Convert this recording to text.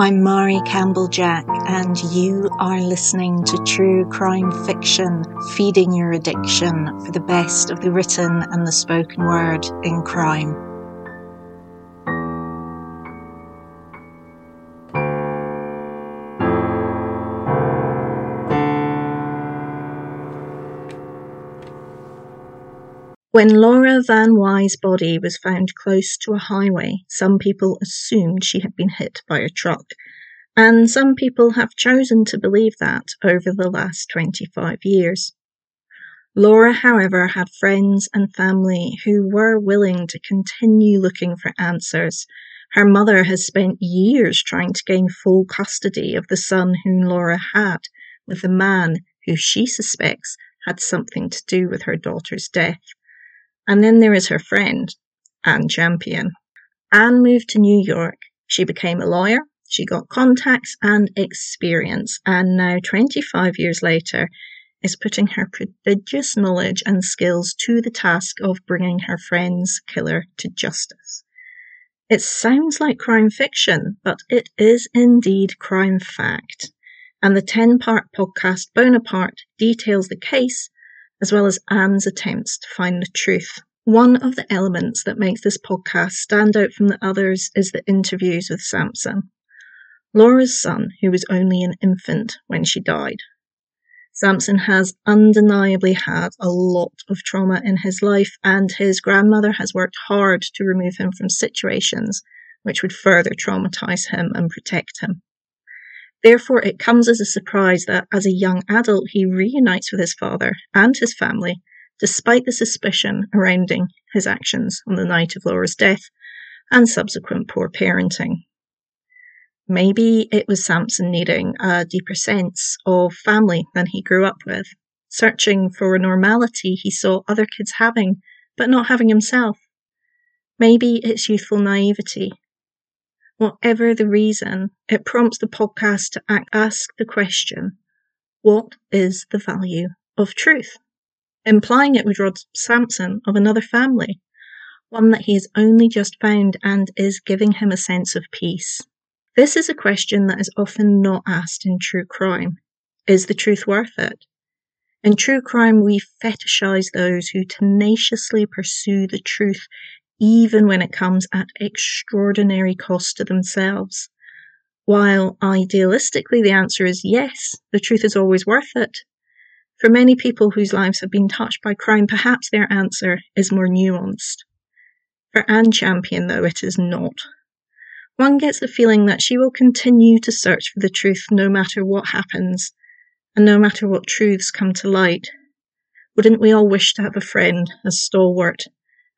I'm Mairi Campbell Jack, and you are listening to True Crime Fiction, feeding your addiction for the best of the written and the spoken word in crime. When Laura Van Whye's body was found close to a highway, some people assumed she had been hit by a truck, and some people have chosen to believe that over the last 25 years. Laura, however, had friends and family who were willing to continue looking for answers. Her mother has spent years trying to gain full custody of the son whom Laura had with a man who she suspects had something to do with her daughter's death. And then there is her friend, Anne Champion. Anne moved to New York. She became a lawyer. She got contacts and experience, and now, 25 years later, is putting her prodigious knowledge and skills to the task of bringing her friend's killer to justice. It sounds like crime fiction, but it is indeed crime fact. And the 10 part podcast Bonaparte details the case as well as Anne's attempts to find the truth. One of the elements that makes this podcast stand out from the others is the interviews with Samson, Laura's son, who was only an infant when she died. Samson has undeniably had a lot of trauma in his life, and his grandmother has worked hard to remove him from situations which would further traumatize him and protect him. Therefore, it comes as a surprise that as a young adult, he reunites with his father and his family, despite the suspicion surrounding his actions on the night of Laura's death and subsequent poor parenting. Maybe it was Samson needing a deeper sense of family than he grew up with, searching for a normality he saw other kids having, but not having himself. Maybe it's youthful naivety Whatever the reason, it prompts the podcast to ask the question what is the value of truth? Implying it would rob Samson of another family, one that he has only just found and is giving him a sense of peace. This is a question that is often not asked in true crime. Is the truth worth it? In true crime, we fetishize those who tenaciously pursue the truth even when it comes at extraordinary cost to themselves. While idealistically the answer is yes, the truth is always worth it. For many people whose lives have been touched by crime, perhaps their answer is more nuanced. For Anne Champion, though, it is not. One gets the feeling that she will continue to search for the truth no matter what happens, and no matter what truths come to light. Wouldn't we all wish to have a friend as stalwart